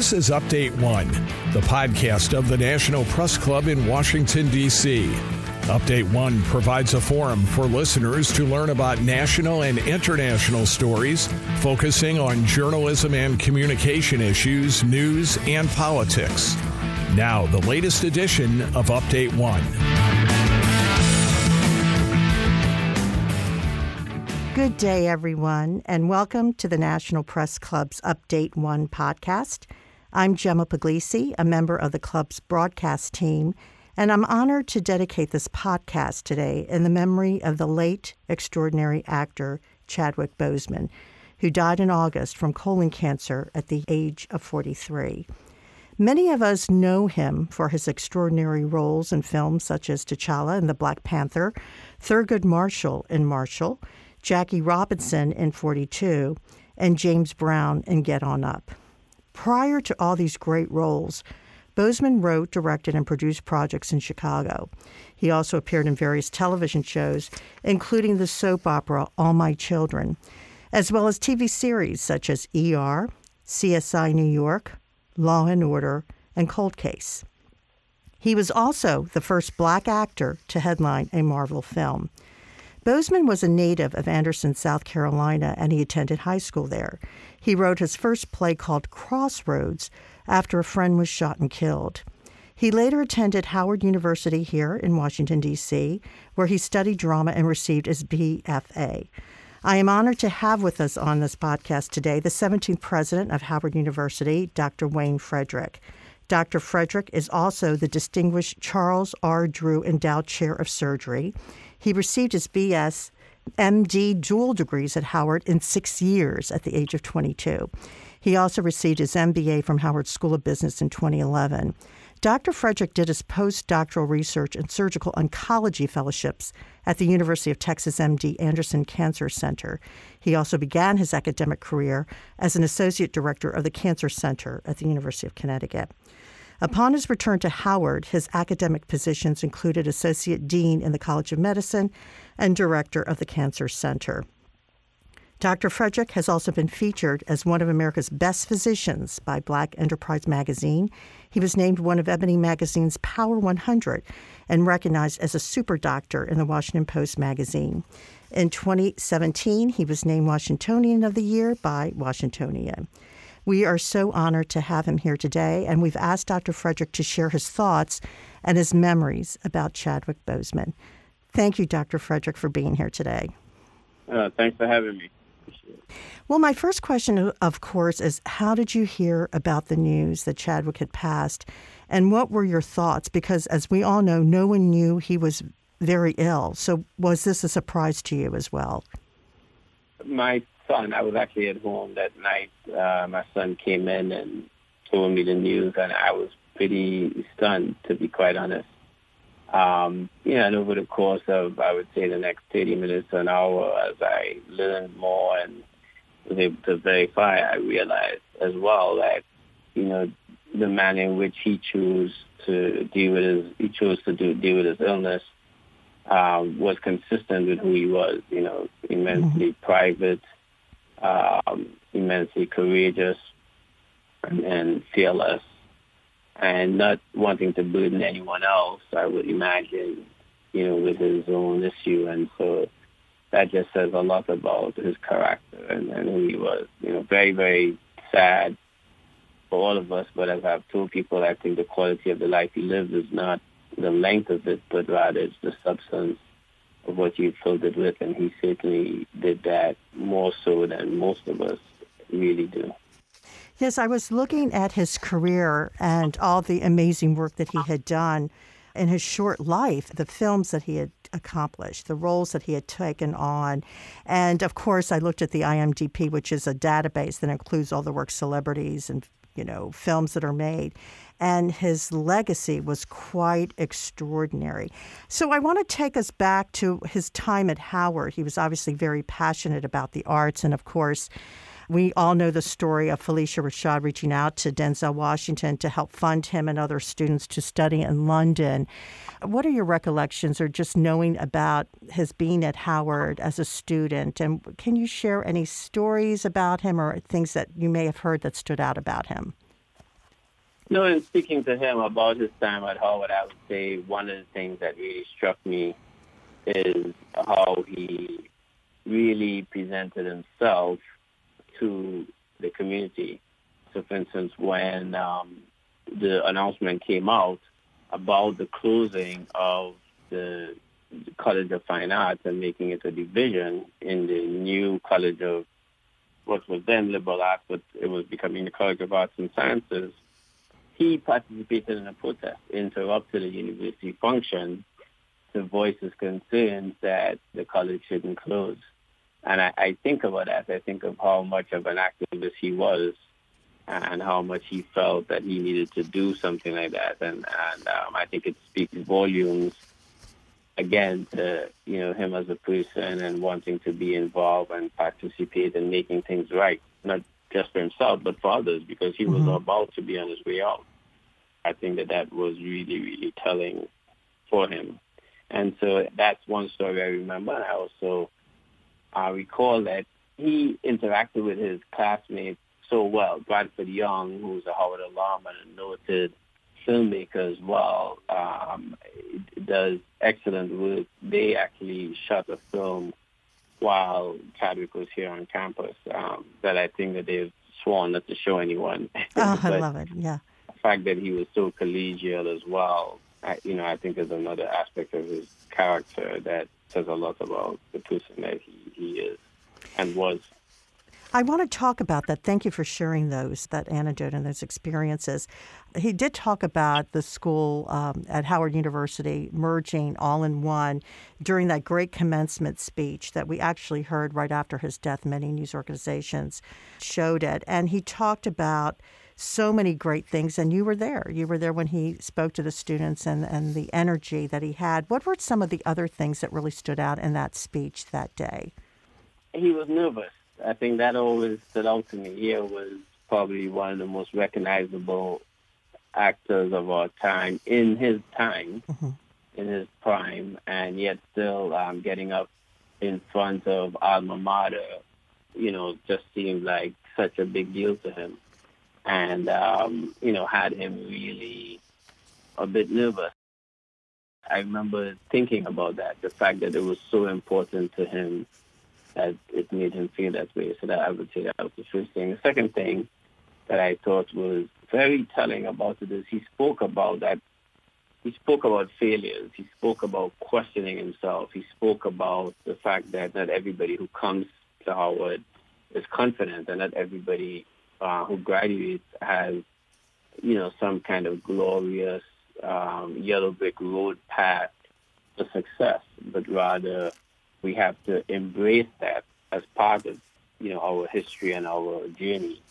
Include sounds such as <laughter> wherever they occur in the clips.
This is Update One, the podcast of the National Press Club in Washington, D.C. Update One provides a forum for listeners to learn about national and international stories, focusing on journalism and communication issues, news, and politics. Now, the latest edition of Update One. Good day, everyone, and welcome to the National Press Club's Update One podcast. I'm Gemma Puglisi, a member of the club's broadcast team, and I'm honored to dedicate this podcast today in the memory of the late extraordinary actor Chadwick Boseman, who died in August from colon cancer at the age of 43. Many of us know him for his extraordinary roles in films such as T'Challa in The Black Panther, Thurgood Marshall in Marshall, Jackie Robinson in 42, and James Brown in Get On Up. Prior to all these great roles, Boseman wrote, directed, and produced projects in Chicago. He also appeared in various television shows, including the soap opera All My Children, as well as TV series such as ER, CSI New York, Law and Order, and Cold Case. He was also the first black actor to headline a Marvel film. Boseman was a native of Anderson, South Carolina, and he attended high school there. He wrote his first play called Crossroads after a friend was shot and killed. He later attended Howard University here in Washington, D.C., where he studied drama and received his BFA. I am honored to have with us on this podcast today the 17th president of Howard University, Dr. Wayne Frederick. Dr. Frederick is also the distinguished Charles R. Drew Endowed Chair of Surgery. He received his BS MD dual degrees at Howard in six years at the age of 22. He also received his MBA from Howard School of Business in 2011. Dr. Frederick did his postdoctoral research and surgical oncology fellowships at the University of Texas MD Anderson Cancer Center. He also began his academic career as an associate director of the Cancer Center at the University of Connecticut. Upon his return to Howard, his academic positions included Associate Dean in the College of Medicine and Director of the Cancer Center. Dr. Frederick has also been featured as one of America's best physicians by Black Enterprise magazine. He was named one of Ebony magazine's Power 100 and recognized as a super doctor in the Washington Post magazine. In 2017, he was named Washingtonian of the Year by Washingtonian. We are so honored to have him here today, and we've asked Dr. Frederick to share his thoughts and his memories about Chadwick Boseman. Thank you, Dr. Frederick, for being here today. Uh, thanks for having me. Well, my first question, of course, is how did you hear about the news that Chadwick had passed? And what were your thoughts? Because, as we all know, no one knew he was very ill. So, was this a surprise to you as well? My son. I was actually at home that night. Uh, my son came in and told me the news, and I was pretty stunned, to be quite honest. Um, you know, and over the course of, I would say, the next 30 minutes to an hour, as I learned more and was able to verify, I realized as well that, you know, the manner in which he chose to deal with his, he chose to do, deal with his illness um, was consistent with who he was, you know, immensely mm-hmm. private, um, immensely courageous and, and fearless and not wanting to burden anyone else, I would imagine, you know, with his own issue. And so that just says a lot about his character and, and who he was. You know, very, very sad for all of us. But as I've told people, I think the quality of the life he lived is not the length of it, but rather it's the substance of what you filled it with, and he certainly did that more so than most of us really do. Yes, I was looking at his career and all the amazing work that he had done in his short life, the films that he had accomplished, the roles that he had taken on. And of course, I looked at the IMDb, which is a database that includes all the work celebrities and you know films that are made and his legacy was quite extraordinary. So I want to take us back to his time at Howard. He was obviously very passionate about the arts, and of course, we all know the story of Phylicia Rashad reaching out to Denzel Washington to help fund him and other students to study in London. What are your recollections or just knowing about his being at Howard as a student? And can you share any stories about him or things that you may have heard that stood out about him? No, in speaking to him about his time at Howard, I would say one of the things that really struck me is how he really presented himself to the community. So, for instance, when um, the announcement came out about the closing of the College of Fine Arts and making it a division in the new College of what was then liberal arts, but it was becoming the College of Arts and Sciences, he participated in a protest, interrupted a university function to voice his concerns that the college shouldn't close. And I, I think about that. I think of how much of an activist he was and how much he felt that he needed to do something like that. And, and um, I think it speaks volumes, again, to, you know, him as a person and wanting to be involved and participate in making things right, not just for himself, but for others, because he mm-hmm. was about to be on his way out. I think that that was really, really telling for him. And so that's one story I remember. And I also uh, recall that he interacted with his classmates so well. Bradford Young, who's a Howard alum and a noted filmmaker as well, um, does excellent work. They actually shot a film while Chadwick was here on campus um, that I think that they've sworn not to show anyone. <laughs> Oh, I love it. Yeah. The fact that he was so collegial as well I, you know, I think is another aspect of his character that says a lot about the person that he, he is and was. I want to talk about that. Thank you for sharing those, that anecdote and those experiences. He did talk about the school um, at Howard University merging all in one during that great commencement speech that we actually heard right after his death. Many news organizations showed it. And he talked about so many great things. And you were there. You were there when he spoke to the students and, and the energy that he had. What were some of the other things that really stood out in that speech that day? He was nervous. I think that always stood out to me. He was probably one of the most recognizable actors of our time in his time, mm-hmm. in his prime, and yet still um, getting up in front of alma mater, you know, just seemed like such a big deal to him and um, you know had him really a bit nervous. I remember thinking about that, the fact that it was so important to him that it made him feel that way. So that I would say that was the first thing. The second thing that I thought was very telling about it is he spoke about that. He spoke about failures. He spoke about questioning himself. He spoke about the fact that not everybody who comes to Howard is confident and not everybody uh, who graduates has, you know, some kind of glorious um, yellow brick road path to success, but rather we have to embrace that as part of, you know, our history and our journey.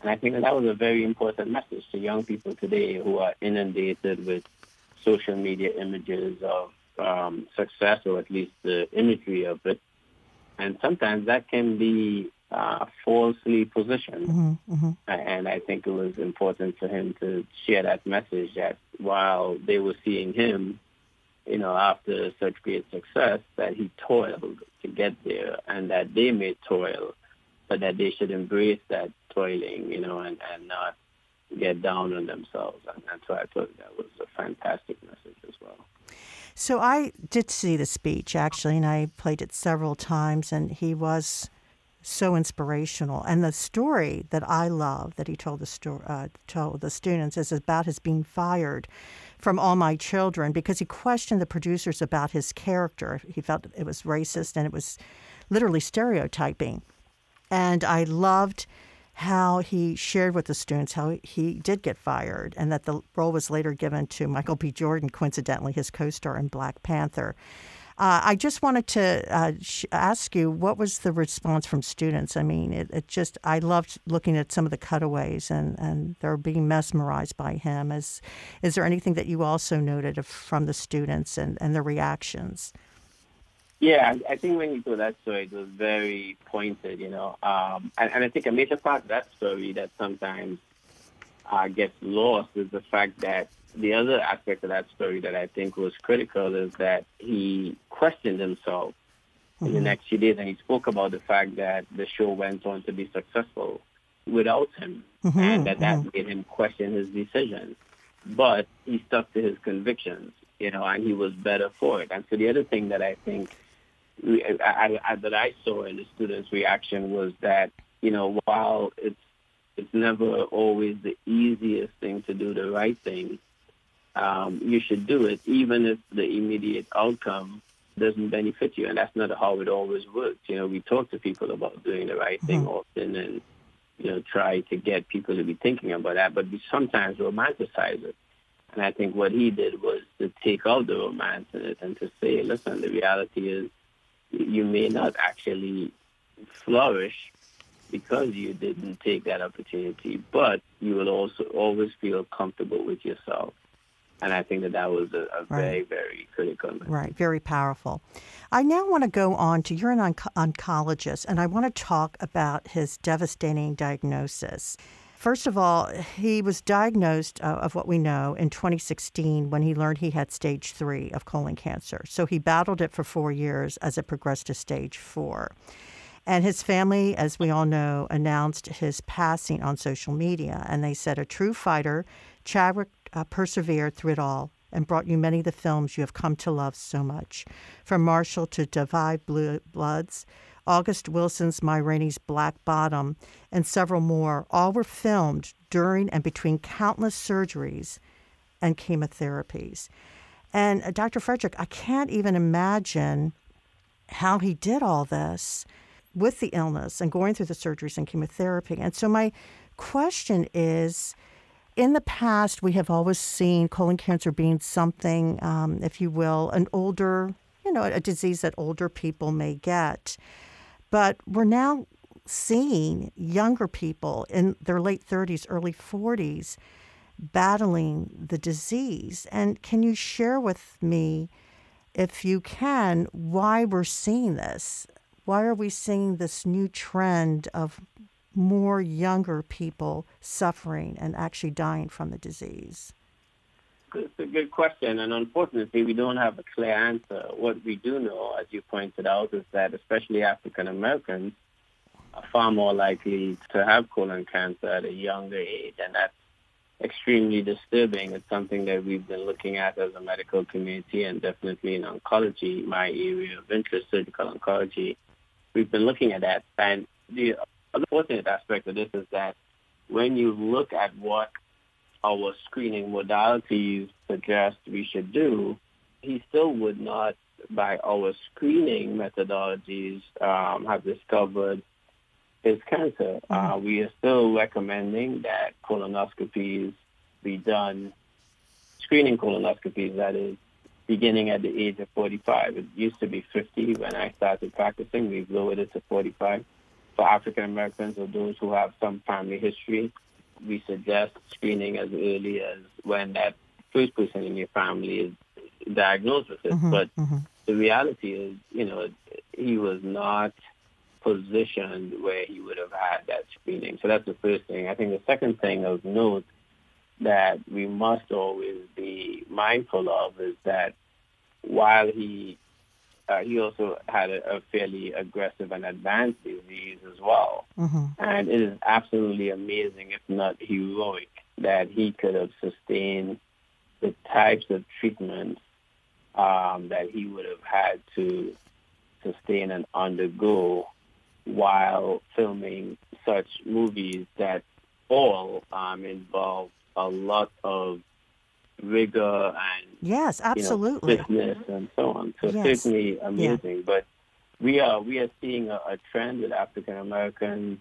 And I think that, that was a very important message to young people today who are inundated with social media images of um, success, or at least the imagery of it. And sometimes that can be uh, falsely positioned. Mm-hmm, mm-hmm. And I think it was important for him to share that message that while they were seeing him, you know, after such great success, that he toiled to get there and that they may toil, but that they should embrace that toiling, you know, and, and not get down on themselves. And that's why I thought that was a fantastic message as well. So I did see the speech actually, and I played it several times, and he was so inspirational. And the story that I love that he told the story, uh, told the students is about his being fired from All My Children because he questioned the producers about his character. He felt it was racist and it was literally stereotyping. And I loved how he shared with the students how he did get fired and that the role was later given to Michael B. Jordan, coincidentally, his co star in Black Panther. Uh, I just wanted to uh, sh- ask you what was the response from students? I mean, it, it, just, I loved looking at some of the cutaways and, and they're being mesmerized by him. Is, is there anything that you also noted from the students and, and their reactions? Yeah, I think when you told that story, it was very pointed, you know. Um, and, and, I think a major part of that story that sometimes uh, gets lost is the fact that the other aspect of that story that I think was critical is that he questioned himself mm-hmm. in the mm-hmm. next few days, and he spoke about the fact that the show went on to be successful, without him, mm-hmm, and that that mm-hmm. made him question his decisions. But he stuck to his convictions, you know, and he was better for it. And so the other thing that I think I, I, that I saw in the students' reaction was that, you know, while it's it's never always the easiest thing to do the right thing, um, you should do it, even if the immediate outcome doesn't benefit you. And that's not how it always works. You know, we talk to people about doing the right thing mm-hmm. often and, you know, try to get people to be thinking about that, but we sometimes romanticize it. And I think what he did was to take out the romance in it and to say, listen, the reality is you may not actually flourish because you didn't take that opportunity, but you will also always feel comfortable with yourself. And I think that that was a, a right. very, very critical. moment. Right, very powerful. I now want to go on to you're an onc- oncologist, and I want to talk about his devastating diagnosis. First of all, he was diagnosed uh, of what we know in 2016 when he learned he had stage three of colon cancer. So he battled it for four years as it progressed to stage four. And his family, as we all know, announced his passing on social media. And they said, a true fighter, Chadwick uh, persevered through it all and brought you many of the films you have come to love so much. From Marshall to Da 5 Bloods, August Wilson's Ma Rainey's Black Bottom, and several more, all were filmed during and between countless surgeries and chemotherapies. And uh, Dr. Frederick, I can't even imagine how he did all this with the illness and going through the surgeries and chemotherapy. And so my question is in the past, we have always seen colon cancer being something, um, if you will, an older, you know, a disease that older people may get. But we're now seeing younger people in their late 30s, early 40s battling the disease. And can you share with me, if you can, why we're seeing this? Why are we seeing this new trend of more younger people suffering and actually dying from the disease? It's a good question, and unfortunately, we don't have a clear answer. What we do know, as you pointed out, is that especially African Americans are far more likely to have colon cancer at a younger age, and that's extremely disturbing. It's something that we've been looking at as a medical community, and definitely in oncology, my area of interest, surgical oncology we've been looking at that. And the unfortunate aspect of this is that when you look at what our screening modalities suggest we should do, he still would not, by our screening methodologies, um, have discovered his cancer. Mm-hmm. Uh, we are still recommending that colonoscopies be done, screening colonoscopies, that is, beginning at the age of 45. It used to be 50 when I started practicing. We've lowered it to 45. For African Americans or those who have some family history, we suggest screening as early as when that first person in your family is diagnosed with it. Mm-hmm, but mm-hmm. the reality is, you know, he was not positioned where he would have had that screening. So that's the first thing. I think the second thing of note that we must always be mindful of is that while he uh, he also had a, a, fairly aggressive and advanced disease as well, mm-hmm. and it is absolutely amazing, if not heroic, that he could have sustained the types of treatments um, that he would have had to sustain and undergo while filming such movies that all um, involve a lot of rigor and yes, absolutely, you know, fitness and so on. So yes. certainly amazing. Yeah. But we are we are seeing a, a trend with African Americans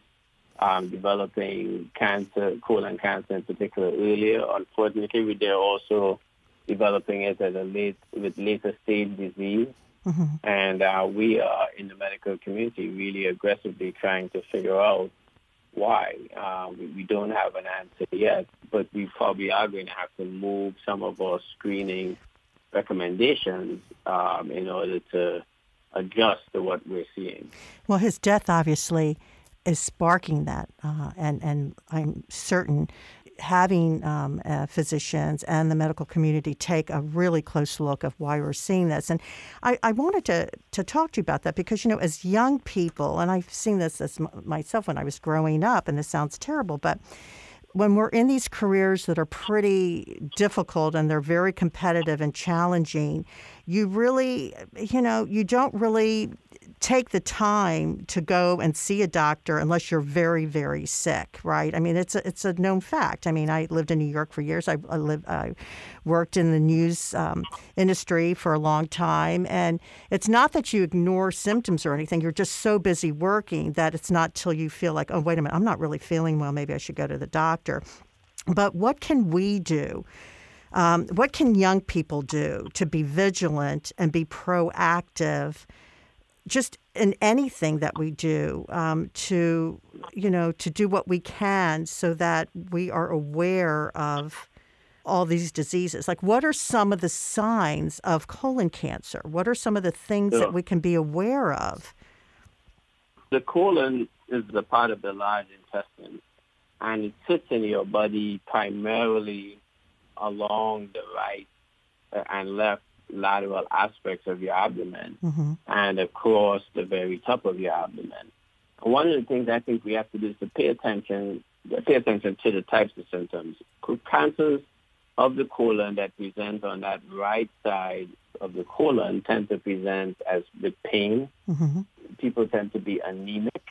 um, developing cancer, colon cancer in particular, earlier. Unfortunately, they're also developing it at a late with later stage disease. Mm-hmm. And uh, we are in the medical community really aggressively trying to figure out why. Uh, we, we, don't have an answer yet, but we probably are going to have to move some of our screening recommendations um, in order to adjust to what we're seeing. Well, his death obviously is sparking that, uh, and and I'm certain having um, uh, physicians and the medical community take a really close look of why we're seeing this. And I, I, wanted to, to talk to you about that because, you know, as young people, and I've seen this as m- myself when I was growing up, and this sounds terrible, but when we're in these careers that are pretty difficult and they're very competitive and challenging, you really, you know, you don't really take the time to go and see a doctor unless you're very, very sick, right? I mean, it's a, it's a known fact. I mean, I lived in New York for years. I, I lived, I worked in the news um, industry for a long time, and it's not that you ignore symptoms or anything. You're just so busy working that it's not till you feel like, oh, wait a minute, I'm not really feeling well. Maybe I should go to the doctor. But what can we do? Um, what can young people do to be vigilant and be proactive? Just in anything that we do um, to you know to do what we can so that we are aware of all these diseases. Like what are some of the signs of colon cancer? What are some of the things that we can be aware of? The colon is the part of the large intestine and it sits in your body primarily along the right and left lateral aspects of your abdomen mm-hmm. and across the very top of your abdomen. One of the things I think we have to do is to pay attention, pay attention to the types of symptoms. Cancers of the colon that present on that right side of the colon tend to present as with pain. Mm-hmm. People tend to be anemic,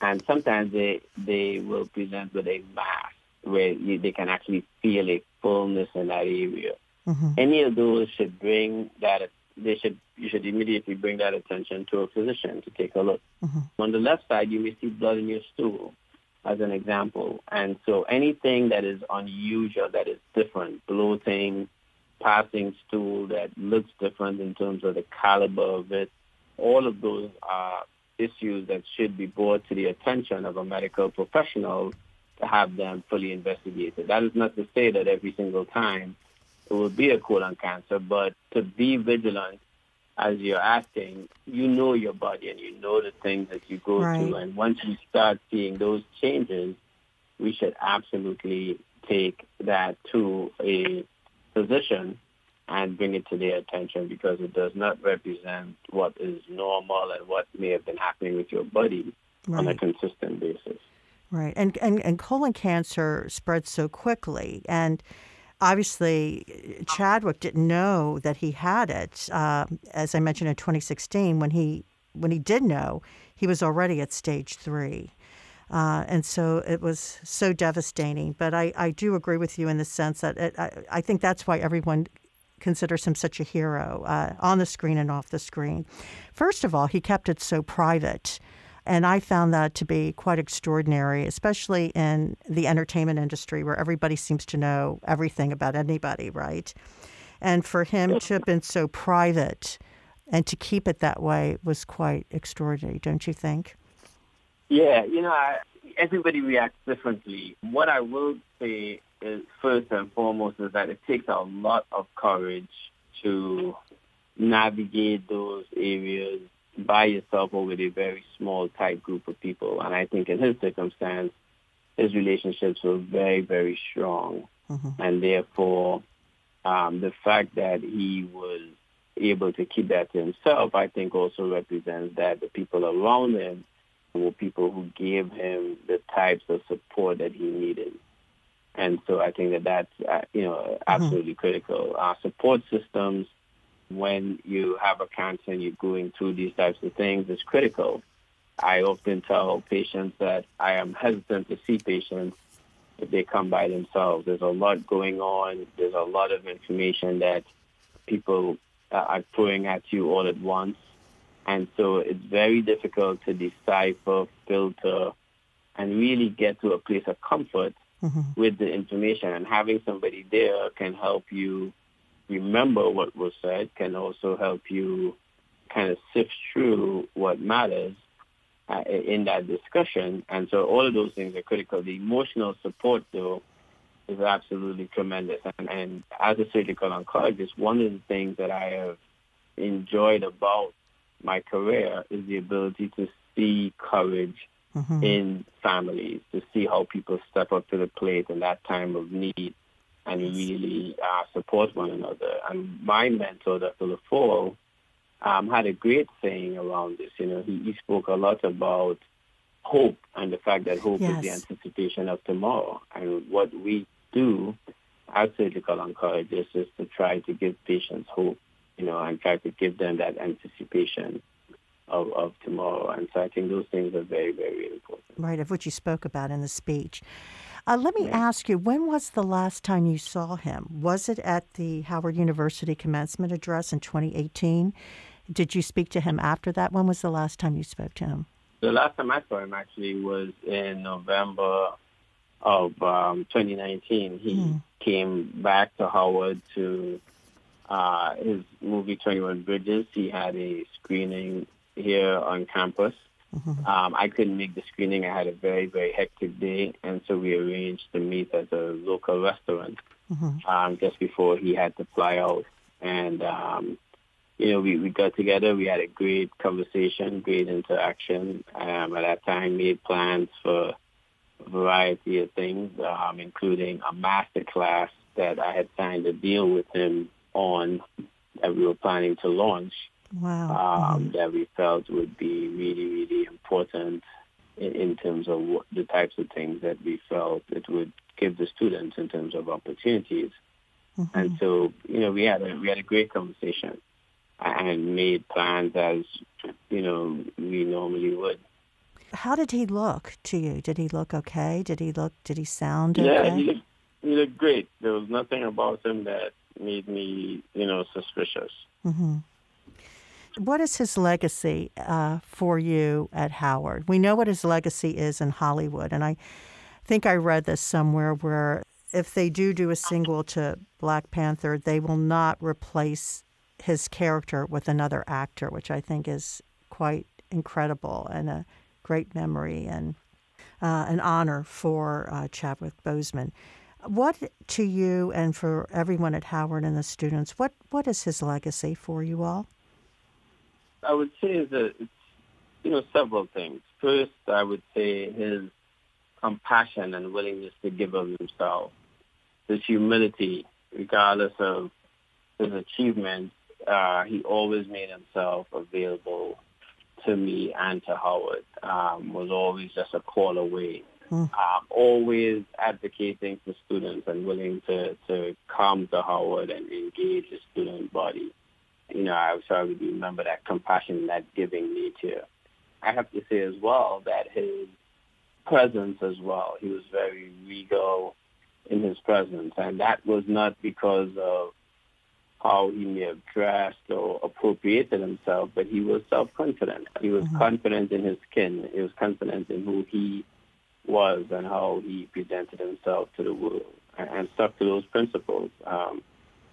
and sometimes they they will present with a mass where you, they can actually feel a fullness in that area. Mm-hmm. Any of those should bring that they should you should immediately bring that attention to a physician to take a look. Mm-hmm. On the left side, you may see blood in your stool, as an example, and so anything that is unusual, that is different, bloating, passing stool that looks different in terms of the caliber of it, all of those are issues that should be brought to the attention of a medical professional to have them fully investigated. That is not to say that every single time it will be a colon cancer, but to be vigilant as you're acting, you know your body and you know the things that you go right. through. And once you start seeing those changes, we should absolutely take that to a physician and bring it to their attention because it does not represent what is normal and what may have been happening with your body right. on a consistent basis. Right. And, and and colon cancer spreads so quickly and obviously Chadwick didn't know that he had it. Uh, as I mentioned in 2016, when he when he did know, he was already at stage three. Uh, and so it was so devastating. But I, I do agree with you in the sense that it, I, I think that's why everyone considers him such a hero uh, on the screen and off the screen. First of all, he kept it so private. And I found that to be quite extraordinary, especially in the entertainment industry where everybody seems to know everything about anybody, right? And for him to have been so private and to keep it that way was quite extraordinary, don't you think? Yeah, you know, I, everybody reacts differently. What I will say is first and foremost is that it takes a lot of courage to navigate those areas by yourself or with a very small, tight group of people. And I think in his circumstance, his relationships were very, very strong. Mm-hmm. And therefore, um, the fact that he was able to keep that to himself, I think also represents that the people around him were people who gave him the types of support that he needed. And so I think that that's, uh, you know, mm-hmm. absolutely mm-hmm. critical. Our support systems when you have a cancer and you're going through these types of things is critical. I often tell patients that I am hesitant to see patients if they come by themselves. There's a lot going on. There's a lot of information that people are throwing at you all at once. And so it's very difficult to decipher, filter, and really get to a place of comfort mm-hmm. with the information. And having somebody there can help you remember what was said can also help you kind of sift through what matters uh, in that discussion. And so all of those things are critical. The emotional support, though, is absolutely tremendous. And, and as a surgical oncologist, one of the things that I have enjoyed about my career is the ability to see courage mm-hmm. in families to see how people step up to the plate in that time of need and really uh, support one another. And my mentor, Dr. Leffall, um, had a great saying around this. You know, he, he spoke a lot about hope and the fact that hope yes. is the anticipation of tomorrow. And what we do as surgical oncologists is to try to give patients hope, you know, and try to give them that anticipation of, of tomorrow. And so I think those things are very, very important. Right, of which you spoke about in the speech. Uh, let me ask you, when was the last time you saw him? Was it at the Howard University commencement address in 2018? Did you speak to him after that? When was the last time you spoke to him? The last time I saw him actually was in November of um, 2019. He mm. came back to Howard to uh, his movie 21 Bridges. He had a screening here on campus. Mm-hmm. Um, I couldn't make the screening. I had a very, very hectic day, and so we arranged to meet at a local restaurant mm-hmm. um, just before he had to fly out. And um, you know, we, we got together. We had a great conversation, great interaction. Um, at that time, made plans for a variety of things, um, including a master class that I had signed a deal with him on that we were planning to launch. Wow. Um, mm-hmm. That we felt would be really, really important in, in terms of what, the types of things that we felt it would give the students in terms of opportunities. Mm-hmm. And so, you know, we had a we had a great conversation and made plans as you know we normally would. How did he look to you? Did he look okay? Did he look? Did he sound okay? Yeah, he looked, he looked great. There was nothing about him that made me, you know, suspicious. Mm-hmm. What is his legacy uh, for you at Howard? We know what his legacy is in Hollywood, and I think I read this somewhere where if they do do a sequel to Black Panther, they will not replace his character with another actor, which I think is quite incredible and a great memory and uh, an honor for uh, Chadwick Boseman. What to you and for everyone at Howard and the students? What what is his legacy for you all? I would say that it's you know several things. First, I would say his compassion and willingness to give of himself, his humility, regardless of his achievements, uh, he always made himself available to me and to Howard. Um, was always just a call away. Mm. Um, always advocating for students and willing to, to come to Howard and engage the student body. You know, I sorry to remember that compassion, that giving nature. I have to say as well that his presence as well, he was very regal in his presence. And that was not because of how he may have dressed or appropriated himself, but he was self-confident. He was mm-hmm. confident in his skin. He was confident in who he was and how he presented himself to the world and, and stuck to those principles. Um,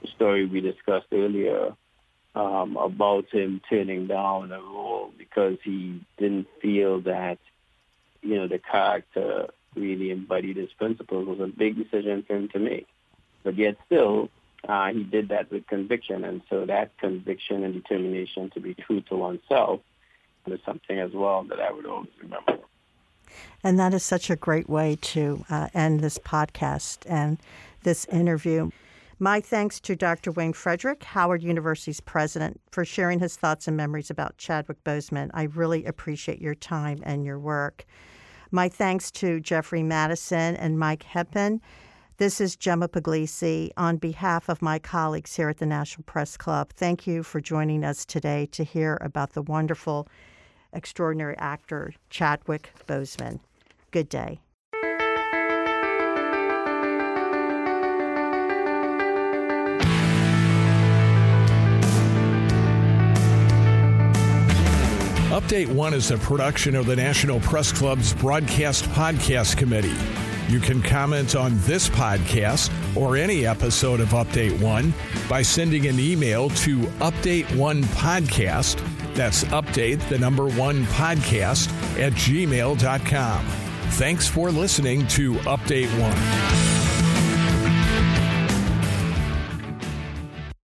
the story we discussed earlier um, about him turning down a role because he didn't feel that, you know, the character really embodied his principles was a big decision for him to make. But yet still, uh, he did that with conviction. And so that conviction and determination to be true to oneself is something as well that I would always remember. And that is such a great way to uh, end this podcast and this interview. My thanks to Dr. Wayne Frederick, Howard University's president, for sharing his thoughts and memories about Chadwick Boseman. I really appreciate your time and your work. My thanks to Jeffrey Madison and Mike Heppen this is Gemma Puglisi on behalf of my colleagues here at the National Press Club. Thank you for joining us today to hear about the wonderful, extraordinary actor Chadwick Boseman. Good day. Update One is a production of the National Press Club's Broadcast Podcast Committee. You can comment on this podcast or any episode of Update One by sending an email to Update One Podcast. That's update the number one podcast at gmail.com. Thanks for listening to Update One.